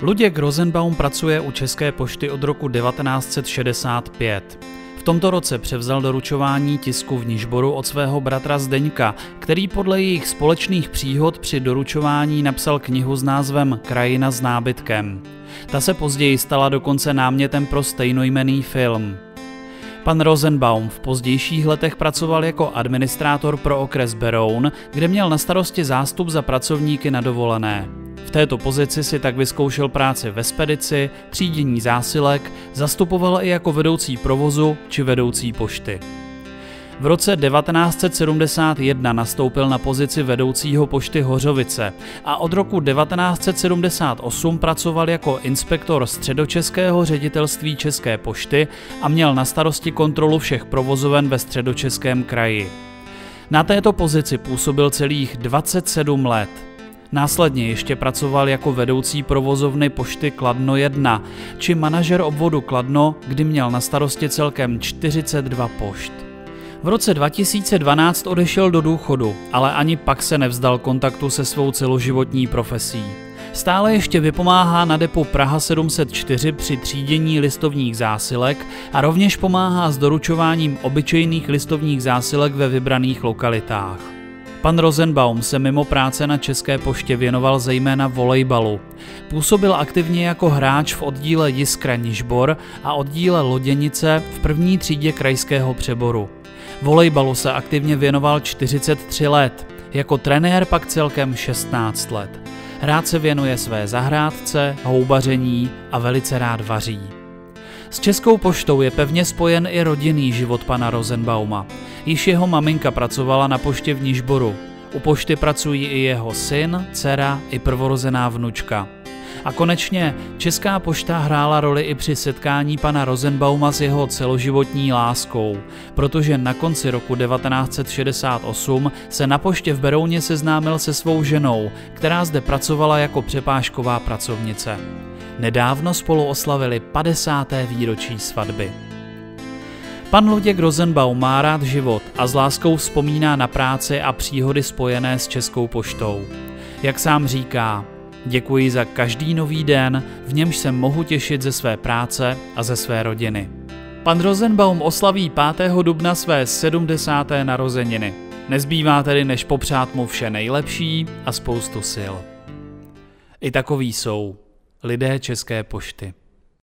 Luděk Rosenbaum pracuje u České pošty od roku 1965. V tomto roce převzal doručování tisku v Nižboru od svého bratra Zdeňka, který podle jejich společných příhod při doručování napsal knihu s názvem Krajina s nábytkem. Ta se později stala dokonce námětem pro stejnojmený film. Pan Rosenbaum v pozdějších letech pracoval jako administrátor pro okres Beroun, kde měl na starosti zástup za pracovníky na dovolené. Této pozici si tak vyzkoušel práci ve spedici, třídění zásilek, zastupoval i jako vedoucí provozu či vedoucí pošty. V roce 1971 nastoupil na pozici vedoucího pošty Hořovice a od roku 1978 pracoval jako inspektor středočeského ředitelství České pošty a měl na starosti kontrolu všech provozoven ve středočeském kraji. Na této pozici působil celých 27 let. Následně ještě pracoval jako vedoucí provozovny pošty Kladno 1 či manažer obvodu Kladno, kdy měl na starosti celkem 42 pošt. V roce 2012 odešel do důchodu, ale ani pak se nevzdal kontaktu se svou celoživotní profesí. Stále ještě vypomáhá na depu Praha 704 při třídění listovních zásilek a rovněž pomáhá s doručováním obyčejných listovních zásilek ve vybraných lokalitách. Pan Rosenbaum se mimo práce na České poště věnoval zejména volejbalu. Působil aktivně jako hráč v oddíle Jiskra Nižbor a oddíle Loděnice v první třídě krajského přeboru. Volejbalu se aktivně věnoval 43 let, jako trenér pak celkem 16 let. Rád se věnuje své zahrádce, houbaření a velice rád vaří. S Českou poštou je pevně spojen i rodinný život pana Rosenbauma. Již jeho maminka pracovala na poště v Nižboru. U pošty pracují i jeho syn, dcera i prvorozená vnučka. A konečně Česká pošta hrála roli i při setkání pana Rosenbauma s jeho celoživotní láskou, protože na konci roku 1968 se na poště v Berouně seznámil se svou ženou, která zde pracovala jako přepážková pracovnice. Nedávno spolu oslavili 50. výročí svatby. Pan Luděk Rosenbaum má rád život a s láskou vzpomíná na práci a příhody spojené s Českou poštou. Jak sám říká, Děkuji za každý nový den, v němž se mohu těšit ze své práce a ze své rodiny. Pan Rosenbaum oslaví 5. dubna své 70. narozeniny. Nezbývá tedy než popřát mu vše nejlepší a spoustu sil. I takový jsou lidé České pošty.